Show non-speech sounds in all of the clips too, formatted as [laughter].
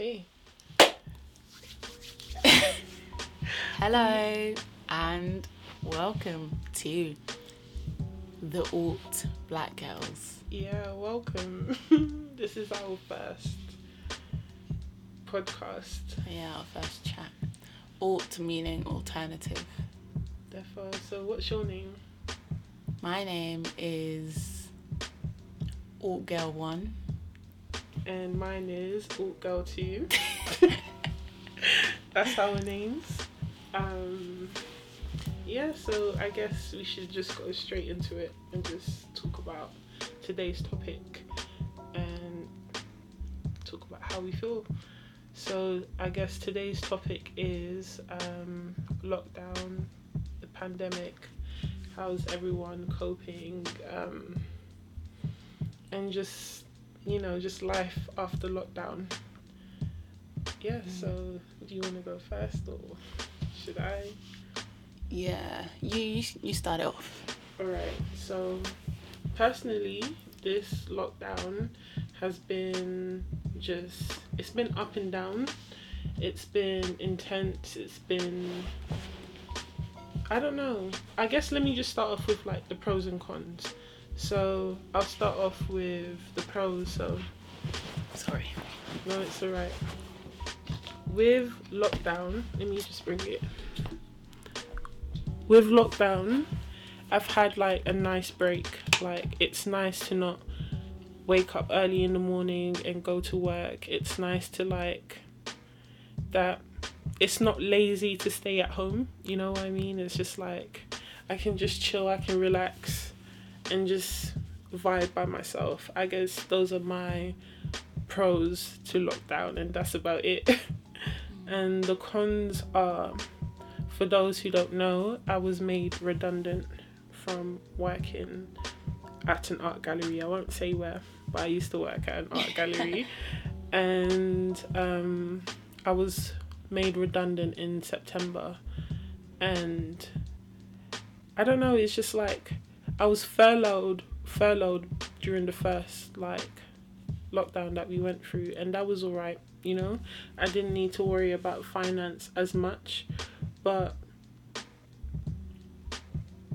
Okay. [laughs] Hello and welcome to the Alt Black Girls. Yeah, welcome. [laughs] this is our first podcast. Yeah, our first chat. Alt meaning alternative. Therefore, so what's your name? My name is Alt Girl One. And mine is Alt Girl 2. That's our names. Um, yeah, so I guess we should just go straight into it and just talk about today's topic and talk about how we feel. So I guess today's topic is um, lockdown, the pandemic, how's everyone coping, um, and just you know just life after lockdown. Yeah. Mm. So do you want to go first or should I? Yeah, you you, you start off. Alright, so personally, this lockdown has been just, it's been up and down. It's been intense. It's been, I don't know. I guess let me just start off with like the pros and cons. So I'll start off with the pros. So, Sorry. no, it's alright. With lockdown, let me just bring it. With lockdown, I've had like a nice break. Like it's nice to not wake up early in the morning and go to work. It's nice to like that it's not lazy to stay at home, you know what I mean? It's just like I can just chill, I can relax and just vibe by myself. I guess those are my pros to lockdown and that's about it. [laughs] and the cons are for those who don't know, I was made redundant from working at an art gallery. I won't say where, but I used to work at an art [laughs] gallery. And um, I was made redundant in September. And I don't know, it's just like I was furloughed furloughed during the first like lockdown that we went through and that was alright, you know. I didn't need to worry about finance as much. But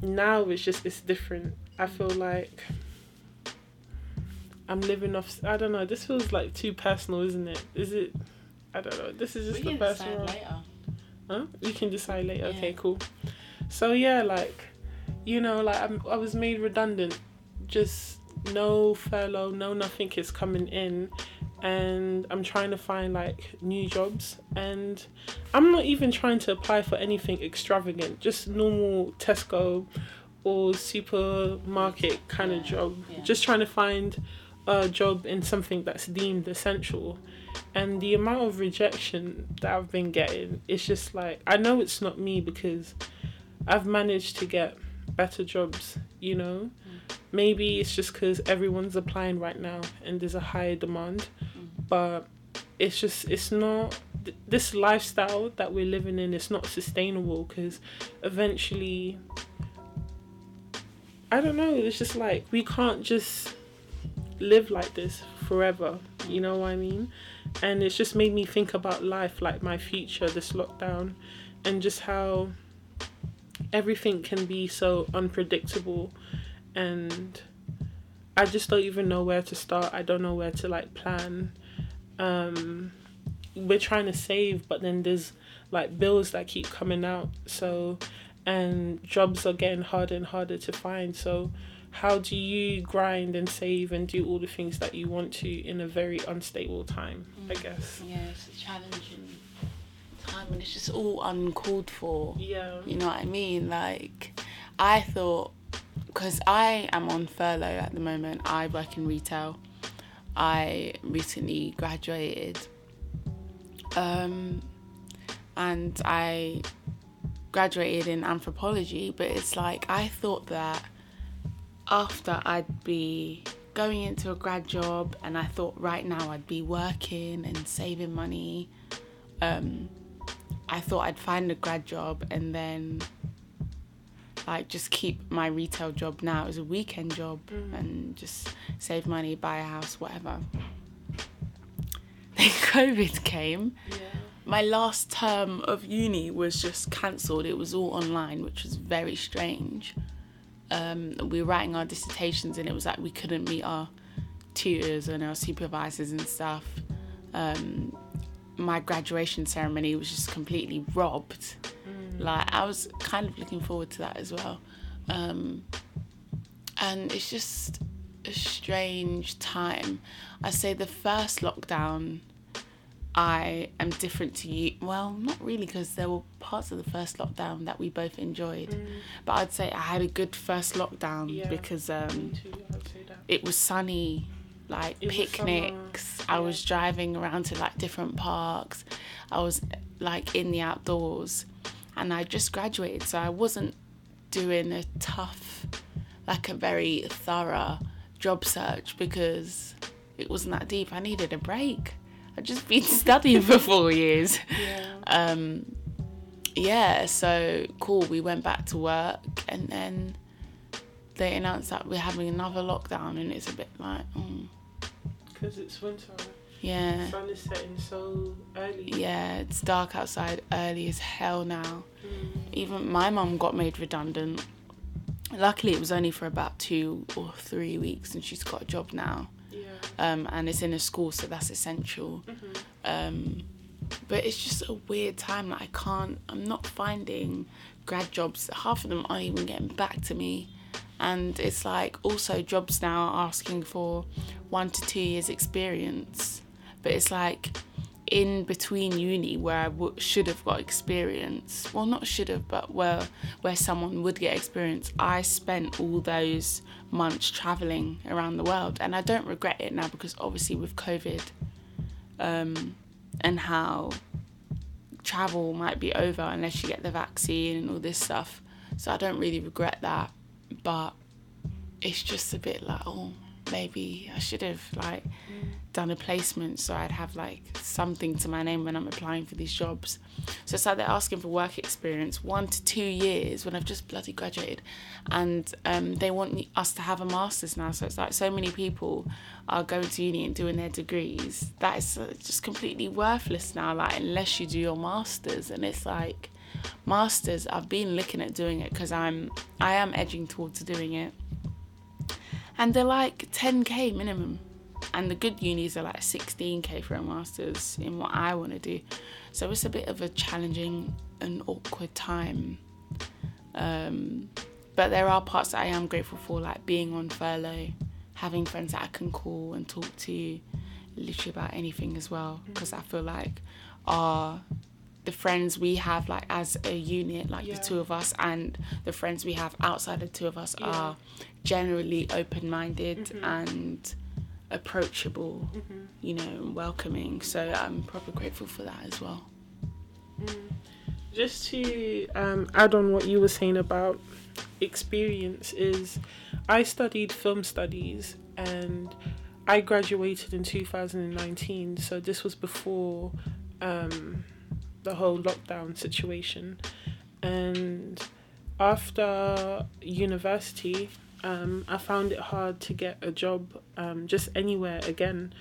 now it's just it's different. I feel like I'm living off. I don't know. This feels like too personal, isn't it? Is it? I don't know. This is just we the can first decide one. later. Huh? We can decide later. Okay, cool. So yeah, like, you know, like I'm, I was made redundant. Just no furlough, no nothing is coming in, and I'm trying to find like new jobs. And I'm not even trying to apply for anything extravagant. Just normal Tesco or supermarket kind of job. yeah. Just trying to find a job in something that's deemed essential and the amount of rejection that I've been getting, it's just like I know it's not me because I've managed to get better jobs, you know. Mm. Maybe it's just because everyone's applying right now and there's a higher demand, mm. but it's just it's not th- this lifestyle that we're living in. It's not sustainable because eventually, I don't know. It's just like we can't just live like this forever. You know what I mean? and it's just made me think about life like my future this lockdown and just how everything can be so unpredictable and i just don't even know where to start. I don't know where to like plan. Um we're trying to save but then there's like bills that keep coming out so and jobs are getting harder and harder to find. So how do you grind and save and do all the things that you want to in a very unstable time i guess? Yeah, it's challenging time and it's just all uncalled for. yeah You know what I mean? Like, I thought, because I am on furlough at the moment, I work in retail. I recently graduated. Um, and I graduated in anthropology, but it's like I thought that after I'd be going into a grad job and I thought right now I'd be working and saving money. Um, I thought I'd find a grad job and then like just keep my retail job now as a weekend job and just save money, buy a house, whatever. [laughs] then COVID came. Yeah. My last term of uni was just cancelled. It was all online, which was very strange. Um, we were writing our dissertations, and it was like we couldn't meet our tutors and our supervisors and stuff. Um, my graduation ceremony was just completely robbed. Like I was kind of looking forward to that as well. Um, and it's just a strange time. I say the first lockdown, I am different to you. Well, not really, because there were parts of the first lockdown that we both enjoyed. But I'd say I had a good first lockdown Mm. Yeah. because um, too, I'd say that. it was sunny like It was picnics. summer, i was driving around to like different parks. I was like in the outdoors. And i just graduated so i wasn't doing a tough like a very thorough job search because it wasn't that deep. I needed a break. I'd just been [laughs] studying for four years. Yeah. um yeah so cool we went back to work and then they announced that we're having another lockdown and it's a bit like mm, Because it's winter. yeah Sun is setting so early. yeah it's dark outside early as hell now Mm. even my mum got made redundant luckily it was only for about two or three weeks and she's got a job now Yeah. um, and it's in a school so that's essential Mhm. um, but it's just a weird time that I can't I'm not finding grad jobs half of them aren't even getting back to me and it's like also jobs now are asking for one to two years experience. But it's like in between uni where I w- should have got experience. Well not should have but where where someone would get experience. I spent all those months traveling around the world and I don't regret it now because obviously with covid um, and how travel might be over unless you get the vaccine and all this stuff. So I don't really regret that, but it's just a bit like, oh, maybe I should have like done a placement so I'd have like something to my name when I'm applying for these jobs. So it's like they're asking for work experience, one to two years when I've just bloody graduated, and um, they want us to have a master's now. So it's like so many people are going to uni and doing their degrees. That is uh, just completely worthless now. Like unless you do your masters, and it's like masters. I've been looking at doing it because I'm I am edging towards doing it, and they're like 10k minimum and the good unis are like 16k for a master's in what I want to do. So it's a bit of a challenging and awkward time. Um, but there are parts that I am grateful for, like being on furlough, having friends that I can call and talk to literally about anything as well. Because I feel like our the friends we have like as a unit, like Yeah. the two of us, and the friends we have outside the two of us Yeah. are generally open minded Mhm. and approachable, Mhm. you know, and welcoming. So I'm probably grateful for that as well. Just to um, add on what you were saying about experience is I studied film studies and I graduated in 2019 so this was before um, the whole lockdown situation. And after university um, I found it hard to get a job um, just anywhere again.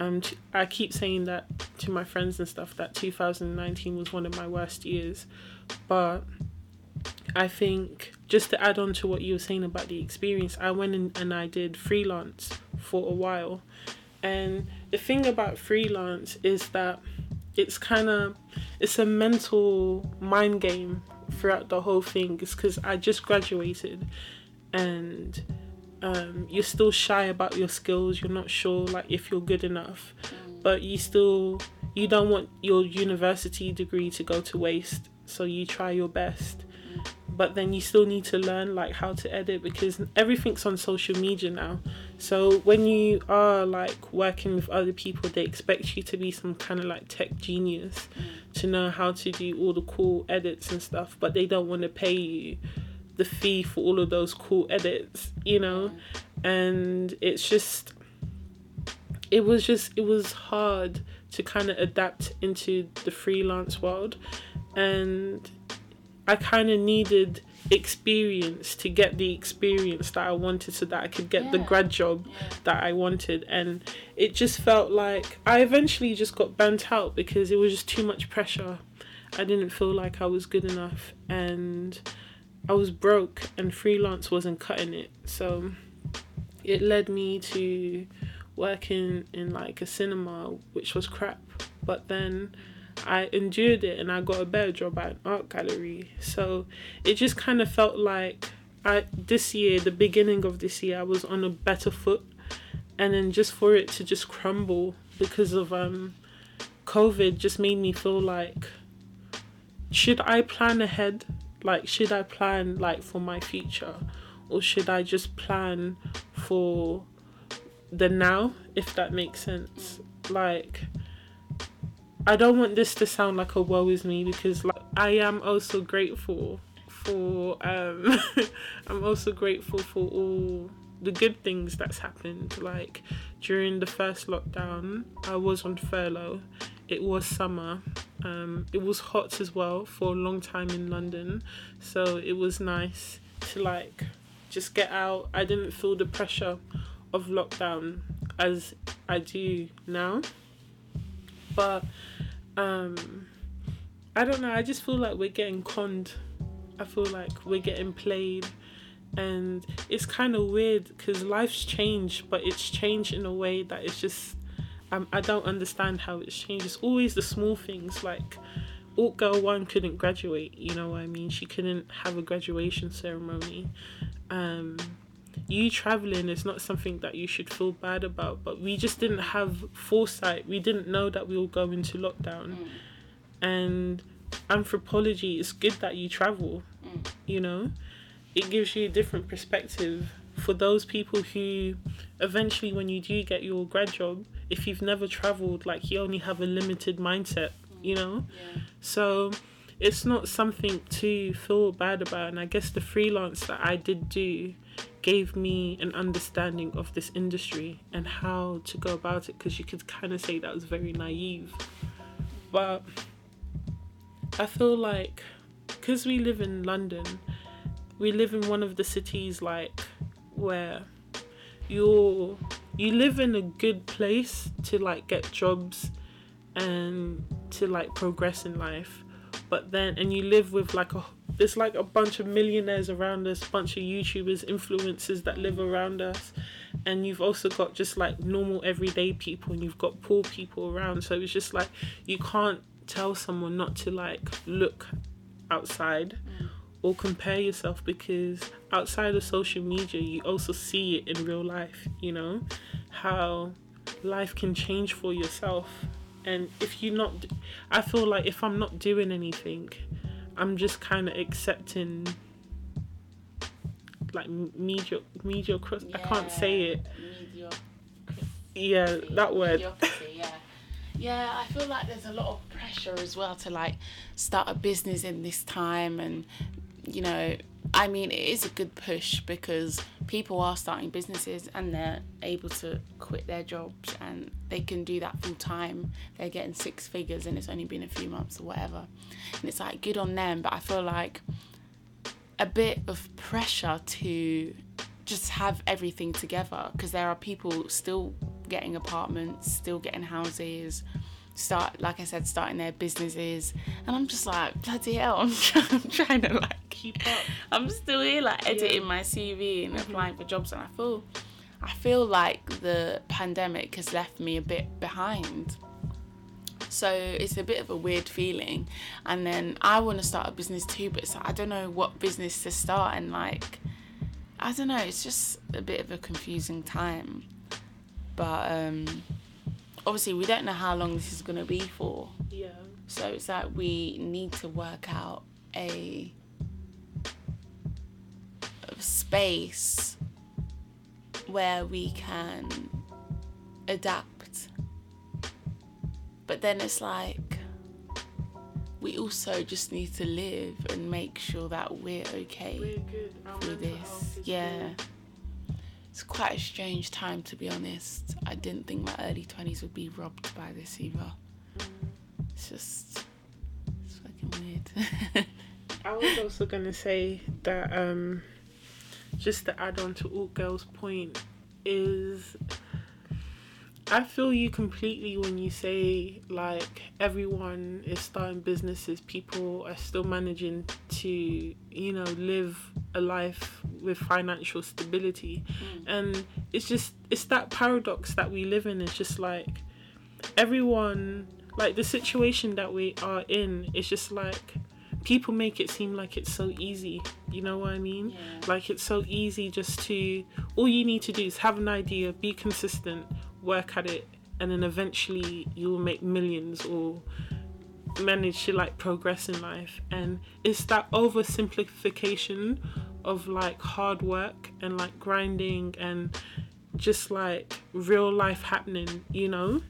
Um, t- I keep saying that to my friends and stuff that 2019 was one of my worst years, but I think just to add on to what you were saying about the experience, I went in and I did freelance for a while, and the thing about freelance is that it's kind of it's a mental mind game throughout the whole thing. It's because I just graduated, and um, you're still shy about your skills. You're not sure like if you're good enough, but you still you don't want your university degree to go to waste. So you try your best, but then you still need to learn like how to edit because everything's on social media now. So when you are like working with other people, they expect you to be some kind of like tech genius to know how to do all the cool edits and stuff, but they don't want to pay you the fee for all of those cool edits, you know? And it's just it was just it was hard to kind of adapt into the freelance world and I kind of needed experience to get the experience that I wanted so that I could get the grad job Yeah. that I wanted and it just felt like I eventually just got burnt out because it was just too much pressure. I didn't feel like I was good enough and I was broke and freelance wasn't cutting it. So it led me to working in like a cinema which was crap. But then I endured it and I got a better job at an art gallery. So it just kind of felt like I this year, the beginning of this year, I was on a better foot, and then just for it to just crumble because of um, COVID, just made me feel like, should I plan ahead? Like, should I plan like for my future, or should I just plan for the now? If that makes sense, like. I don't want this to sound like a woe is me because like I am also grateful for um [laughs] I'm also grateful for all the good things that's happened. Like during the first lockdown, I was on furlough. It was summer. Um, it was hot as well for a long time in London, so it was nice to like just get out. I didn't feel the pressure of lockdown as I do now. But um I don't know, I just feel like we're getting conned. I feel like we're getting played and it's kind of weird because life's changed but it's changed in a way that it's just um, I don't understand how it's changed. It's always the small things like Alt Girl 1 couldn't graduate, you know what I mean? She couldn't have a graduation ceremony. Um, you traveling is not something that you should feel bad about, but we just didn't have foresight. We didn't know that we will go into lockdown. Mm. And anthropology is good that you travel, mm. you know? It gives you a different perspective for those people who eventually when you do get your grad job, if you've never traveled, like you only have a limited mindset, you know? Mm. Yeah. So it's not something to feel bad about. And I guess the freelance that I did do gave me an understanding of this industry and how to go about it because you could kind of say that was very naive. But I feel like because we live in London, we live in one of the cities like where you're you live in a good place to like get jobs and to like progress in life but then and you live with like a there's like a bunch of millionaires around us bunch of youtubers influencers that live around us and you've also got just like normal everyday people and you've got poor people around. So it's just like you can't tell someone not to like look outside mm. or compare yourself because outside of social media you also see it in real life you know? How life can change for yourself and if you're not i feel like if i'm not doing anything i'm just kind of accepting like media media i can't say it. yeah that word. Yeah. Yeah, I feel like there's a lot of pressure as well to like start a business in this time and you know, I mean it is a good push because people are starting businesses and they're able to quit their jobs and they can do that full time. They're getting six figures and it's only been a few months or whatever. And it's like good on them, but I feel like a bit of pressure to just have everything together because there are people still getting apartments, still getting houses, start like I said, starting their businesses, and I'm just like bloody hell, I'm, [laughs] I'm trying to like keep up. I'm still here like editing my CV and applying for jobs, and I feel I feel like the pandemic has left me a bit behind. So it's a bit of a weird feeling, and then I want to start a business too, but it's like, I don't know what business to start, and like I don't know, it's just a bit of a confusing time. But um, obviously, we don't know how long this is gonna be for. yeah So it's like we need to work out a, space where we can adapt. But then it's like we also just need to live and make sure that we're okay we're good through this. Yeah. good. It's quite a strange time to be honest. I didn't think my early 20s would be robbed by this either. It's just. It's fucking weird. [laughs] I was also gonna say that um, just to add on to Alt Girl's point is I feel you completely when you say like everyone is starting businesses, people are still managing to, you know, live a life with financial stability. Mm. And it's just it's that paradox that we live in. It's just like everyone like the situation that we are in is just like people make it seem like it's so easy. You know what I mean? Yeah. Like it's so easy just to all you need to do is have an idea, be consistent, work at it, and then eventually you will make millions or manage to like progress in life. And it's that oversimplification of like hard work and like grinding and just like real life happening, you know?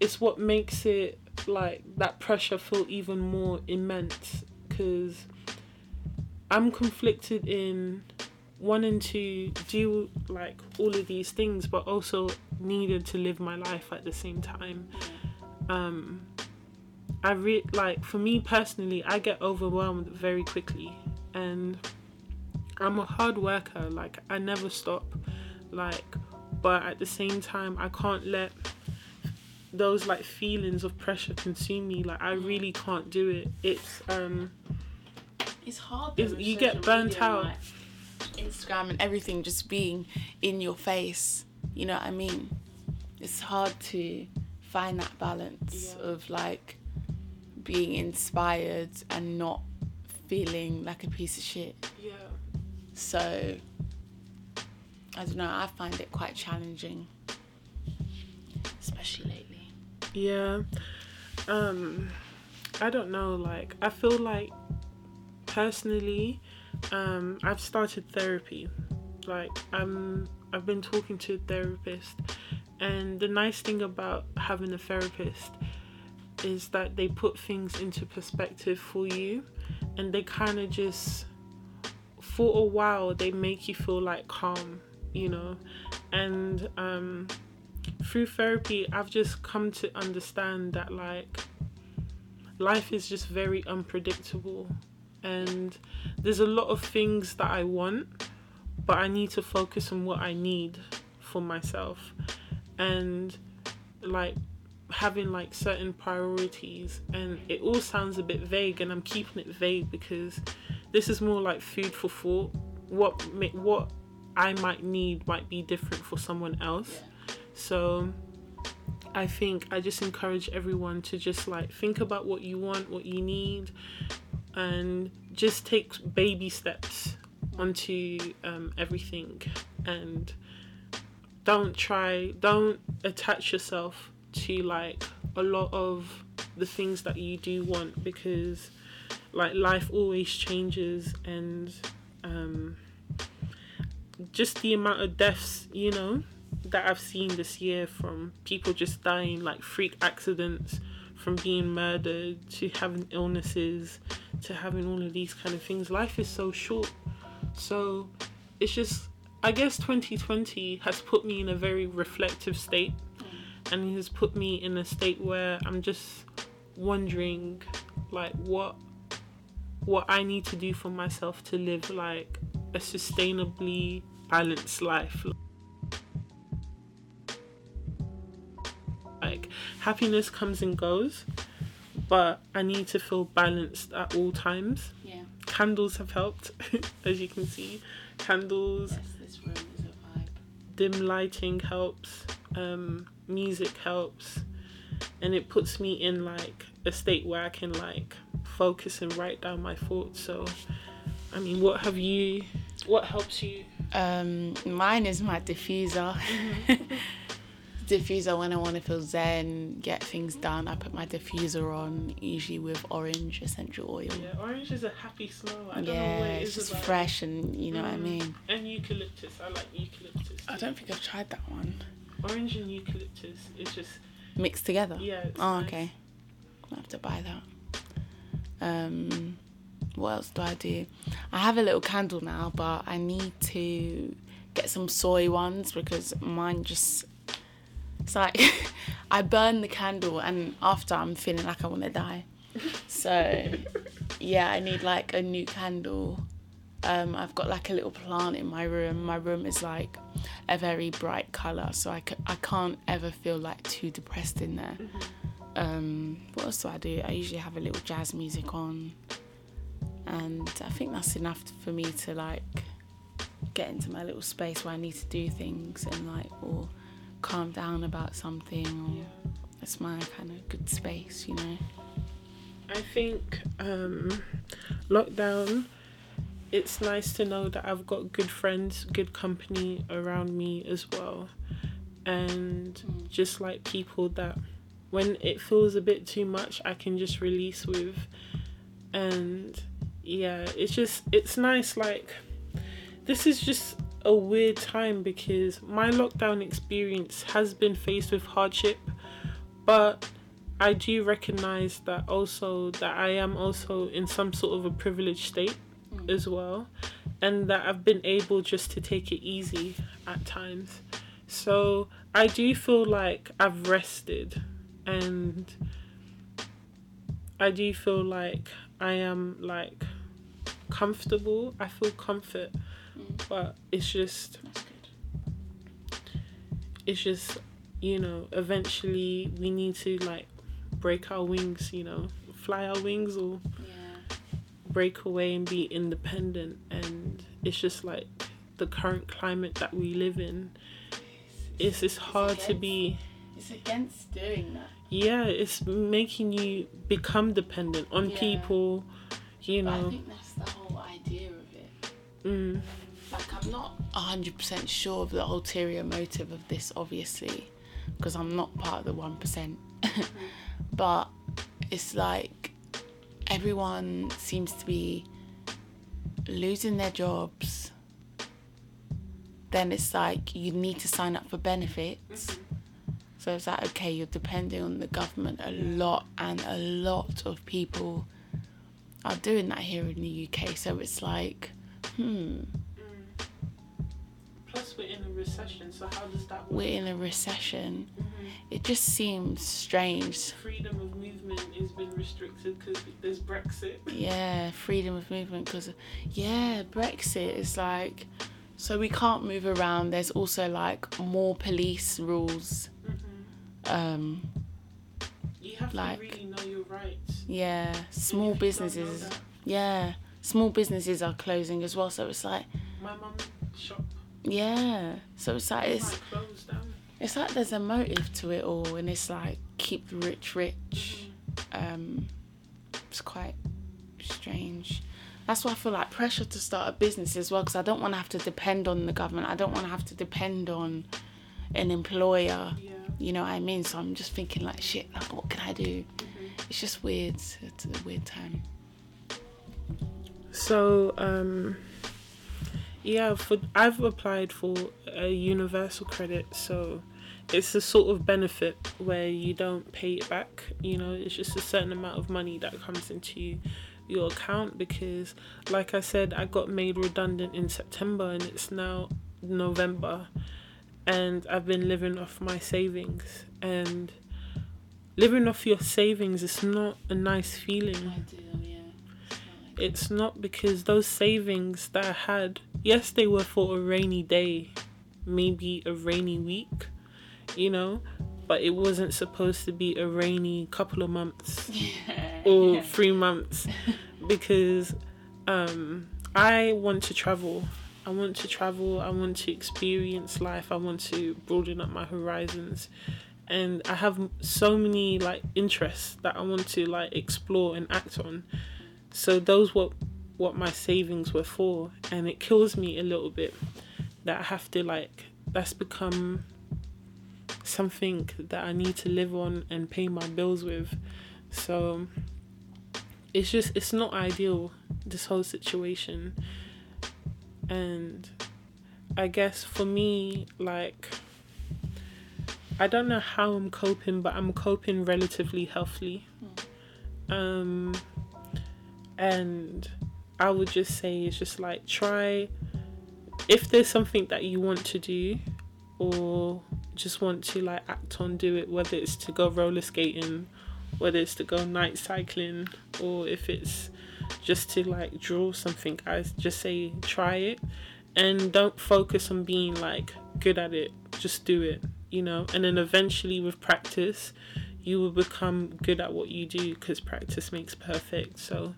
It's what makes it like that pressure feel even more immense because I'm conflicted in wanting to do like all of these things but also needed to live my life at the same time um i re like for me personally i get overwhelmed very quickly and i'm a hard worker like i never stop like but at the same time i can't let those like feelings of pressure consume me like i really can't do it it's um It's hard. It's- you get burnt out. like, Instagram and everything just being in your face. You know what I mean? It's hard to find that balance Yeah. of like being inspired and not feeling like a piece of shit. yeah So I don't know. I find it quite challenging, especially lately. Yeah. Um I don't know like I feel like personally um I've started therapy. Like I'm I've been talking to a therapist and the nice thing about having a therapist is that they put things into perspective for you and they kind of just for a while they make you feel like calm, you know. And um through therapy, I've just come to understand that like life is just very unpredictable, and there's a lot of things that I want, but I need to focus on what I need for myself, and like having like certain priorities and it all sounds a bit vague and I'm keeping it vague because this is more like food for thought what what I might need might be different for someone else so I think I just encourage everyone to just like think about what you want, what you need, and just take baby steps onto um, everything. And don't try, don't attach yourself to like a lot of the things that you do want because like life always changes and um, just the amount of deaths, you know, that I've seen this year from people just dying like freak accidents, from being murdered to having illnesses to having all of these kind of things. Life is so short. So it's just, I guess 2020 has put me in a very reflective state and it has put me in a state where I'm just wondering like what what I need to do for myself to live like a sustainably balanced life. Like happiness comes and goes, but I need to feel balanced at all times. Yeah. Candles have helped, [laughs] as you can see. Candles, Yes, this room is a vibe. dim lighting helps, um, music helps, and it puts me in like a state where I can like focus and write down my thoughts. So, I mean, what have you? What helps you? Um, mine is my diffuser. [laughs] diffuser when I want to feel zen, get things done. I put my diffuser on, usually with orange essential oil. Yeah, orange is a happy smell. I don't know Yeah, what it it's just about. fresh and you know what I Mm. mean. And eucalyptus. I like eucalyptus. I don't think I've tried that one. Orange and eucalyptus. It's just Mixed together. yeah. It's Oh, nice. okay. I'll have to buy that. Um, what else do I do? I have a little candle now, but I need to get some soy ones because mine just. It's like [laughs] I burn the candle, and after I'm feeling like I want to die. So [laughs] yeah, I need like a new candle. Um, I've got like a little plant in my room. My room is like a very bright color, so I, c- I can't ever feel like too depressed in there. Um, what else do I do? I usually have a little jazz music on, and I think that's enough for me to like get into my little space where I need to do things and like or calm down about something. Or It's my kind of good space, you know. I think um, lockdown. It's nice to know that I've got good friends, good company around me as well, and just like people that, when it feels a bit too much, I can just release with, and yeah, it's just it's nice. Like, this is just a weird time because my lockdown experience has been faced with hardship, but I do recognize that also that I am also in some sort of a privileged state Mm. as well, and that I've been able just to take it easy at times. So I do feel like I've rested, and I do feel like I am like comfortable. I feel comfort, mm. but it's just it's just you know eventually we need to like break our wings you know fly our wings or. Break away and be independent and it's just like the current climate that we live in it's it's hard to be It's against doing that. yeah it's making you become dependent on Yeah. people you But I know think that's the whole idea of it. mm, Like, I'm not 100% sure of the ulterior motive of this, obviously, because I'm not part of the 1%. [laughs] but it's like everyone seems to be losing their jobs. Then it's like you need to sign up for benefits. So it's like, okay, you're depending on the government a lot, and a lot of people are doing that here in the UK. So it's like, hmm, we're in a recession so how does that work we're in a recession. Mhm. It just seems strange. freedom of movement has been restricted because there's brexit [laughs] Yeah, freedom of movement because, yeah, Brexit is like, so we can't move around. There's also like more police rules. Um, You have Like- to really know your rights. yeah, small if you don't know businesses. Yeah, small businesses are closing as well. So it's like, My mum's shop yeah. So it's like it's like closed down. it's like there's a motive to it all, and it's like keep the rich rich. Um, it's quite strange. That's why I feel like pressure to start a business as well, because I don't want to have to depend on the government. I don't want to have to depend on an employer. Yeah. You know what I mean? So I'm just thinking like, shit. Like, what can I do? It's just weird. It's a weird time. So um, yeah, for I've applied for a universal credit, so it's a sort of benefit where you don't pay it back. You know, it's just a certain amount of money that comes into your account because, like I said, I got made redundant in September and it's now November, and I've been living off my savings and. Living off your savings is not a nice feeling yeah. It's not because those savings that I had, yes, they were for a rainy day, maybe a rainy week, you know, but it wasn't supposed to be a rainy couple of months [laughs] or three months because um, I want to travel. I want to travel. I want to experience life. I want to broaden up my horizons. And I have so many like interests that I want to like explore and act on. So those were what my savings were for, and it kills me a little bit that I have to like that's become something that I need to live on and pay my bills with. So it's just it's not ideal this whole situation. And I guess for me like I don't know how I'm coping, but I'm coping relatively healthily. Um and I would just say it's just like try if there's something that you want to do or just want to like act on do it whether it's to go roller skating whether it's to go night cycling or if it's just to like draw something i just say try it. And don't focus on being like good at it just do it you know? And then eventually with practice you will become good at what you do because practice makes perfect. So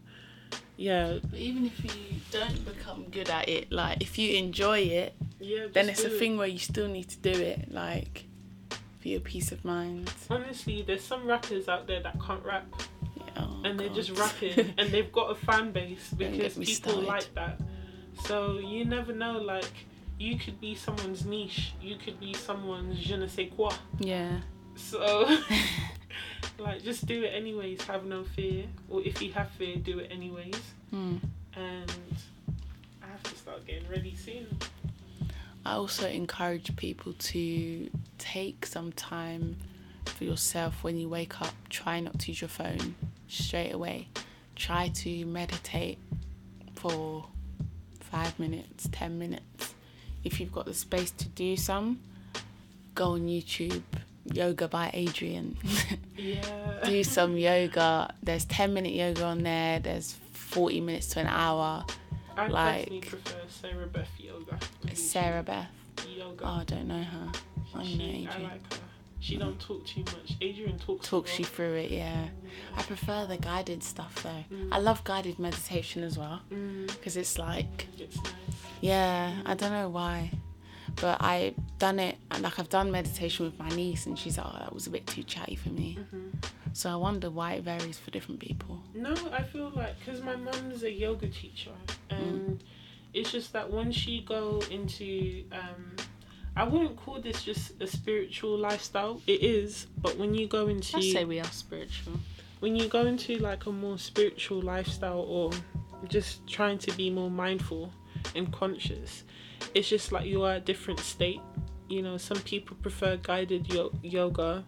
yeah. But even if you don't become good at it, like if you enjoy it, yeah then it's a it. thing where you still need to do it, like for your peace of mind. honestly there's some rappers out there that can't rap. Yeah, oh and they're just rapping [laughs] and they've got a fan base because people started. like that. So you never know like you could be someone's niche. You could be someone's je ne sais quoi. Yeah, so [laughs] like just do it anyways have no fear or if you have fear do it anyways hmm. and i have to start getting ready soon I also encourage people to take some time for yourself when you wake up. Try not to use your phone straight away. Try to meditate for five minutes, ten minutes. If you've got the space to do some, go on YouTube. Yoga by Adriene. yeah [laughs] do some yoga. There's 10 minute yoga on there, there's 40 minutes to an hour. i like- personally prefer sarah beth yoga Sarah Beth. yoga Oh, I don't know her. I she, know I like her she don't talk too much adriene talks Talks you through it, yeah. I prefer the guided stuff though. Mm. I love guided meditation as well Mm, because it's like, it's nice. yeah, I don't know why. But I've done it, and like I've done meditation with my niece, and she's like, oh, that was a bit too chatty for me. hmm So I wonder why it varies for different people. No, I feel like because my mum's a yoga teacher, Mm. and it's just that when she go into, um, I wouldn't call this just a spiritual lifestyle. It is, but when you go into I say we are spiritual. when you go into like a more spiritual lifestyle or just trying to be more mindful and conscious, it's just like you are a different state. You know, some people prefer guided yo- yoga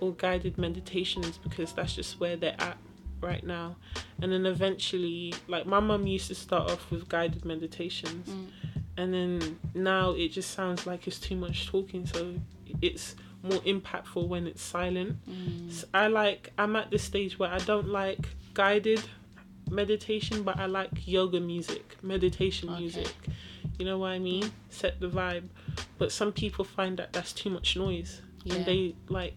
or guided meditations because that's just where they're at right now. And then eventually, like my mum used to start off with guided meditations, Mm. and then now it just sounds like it's too much talking, so it's more impactful when it's silent. Mm. S- I like I'm at this stage where I don't like guided meditation, but I like yoga music, meditation Okay. music. You know what I mean? Set the vibe. But some people find that that's too much noise, Yeah. and they like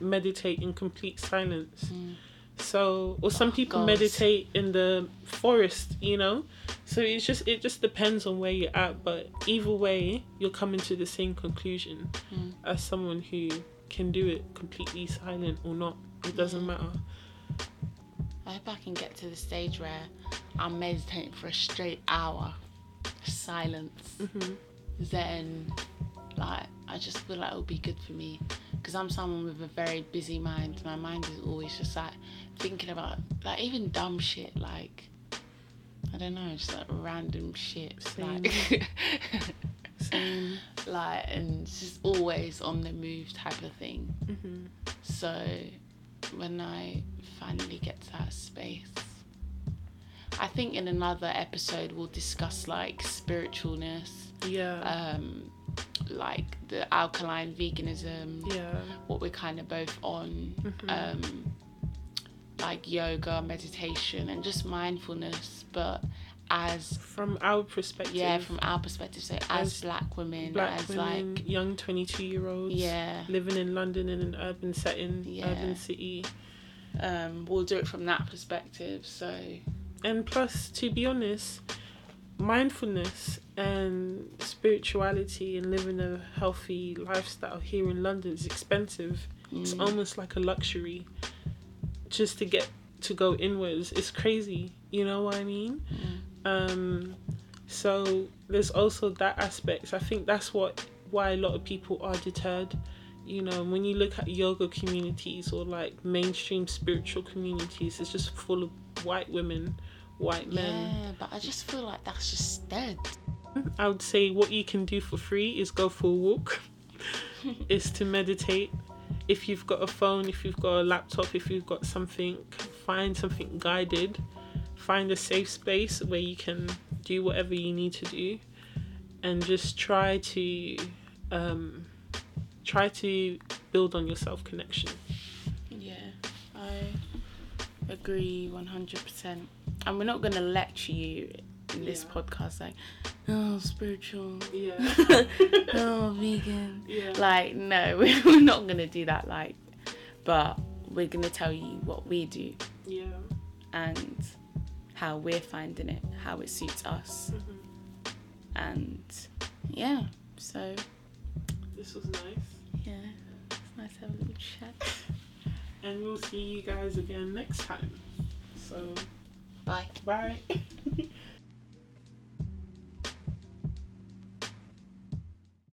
meditate in complete silence. Mm. So, or some Oh, people gosh. meditate in the forest, you know. So it's just it just depends on where you're at, but either way, you're coming to the same conclusion Mm. as someone who can do it completely silent or not. It doesn't matter. I hope I can get to the stage where I'm meditating for a straight hour, silence. hmm Then, like, I just feel like it would be good for me because I'm someone with a very busy mind. My mind is always just like thinking about, like, even dumb shit, like, I don't know, just like random shit. Same. Like, [laughs] Same. like, and it's just always on the move type of thing. hmm So when I finally get to that space, I think in another episode we'll discuss like spiritualness, Yeah. um, like the alkaline veganism, yeah. what we're kind of both on, Mhm. um, like yoga, meditation, and just mindfulness, but as From our perspective, yeah, from our perspective, so as, As black women, black as women, like young twenty-two-year-olds, yeah, living in London in an urban setting, Yeah. urban city, um, we'll do it from that perspective. So and plus, to be honest, mindfulness and spirituality and living a healthy lifestyle here in London is expensive. It's mm, almost like a luxury just to get to go inwards. It's crazy. You know what I mean? mm. Um, so there's also that aspect. I think that's what why a lot of people are deterred. You know, when you look at yoga communities or like mainstream spiritual communities, it's just full of white women, white men. Yeah, but I just feel like that's just dead. I would say what you can do for free is go for a walk, [laughs] is to meditate. If you've got a phone, if you've got a laptop, if you've got something, find something guided. Find a safe space where you can do whatever you need to do, and just try to um, try to build on your self connection. Yeah, I agree 100%. and we're not gonna lecture you in this Yeah. podcast like, oh, spiritual, Yeah. [laughs] oh, vegan. yeah. Like, no, [laughs] we're not gonna do that. Like, but we're gonna tell you what we do yeah. and how we're finding it, how it suits us, Mhm. and yeah. So This was nice. Yeah, it's nice to have a little chat. And we'll see you guys again next time. So, Bye. bye. [laughs]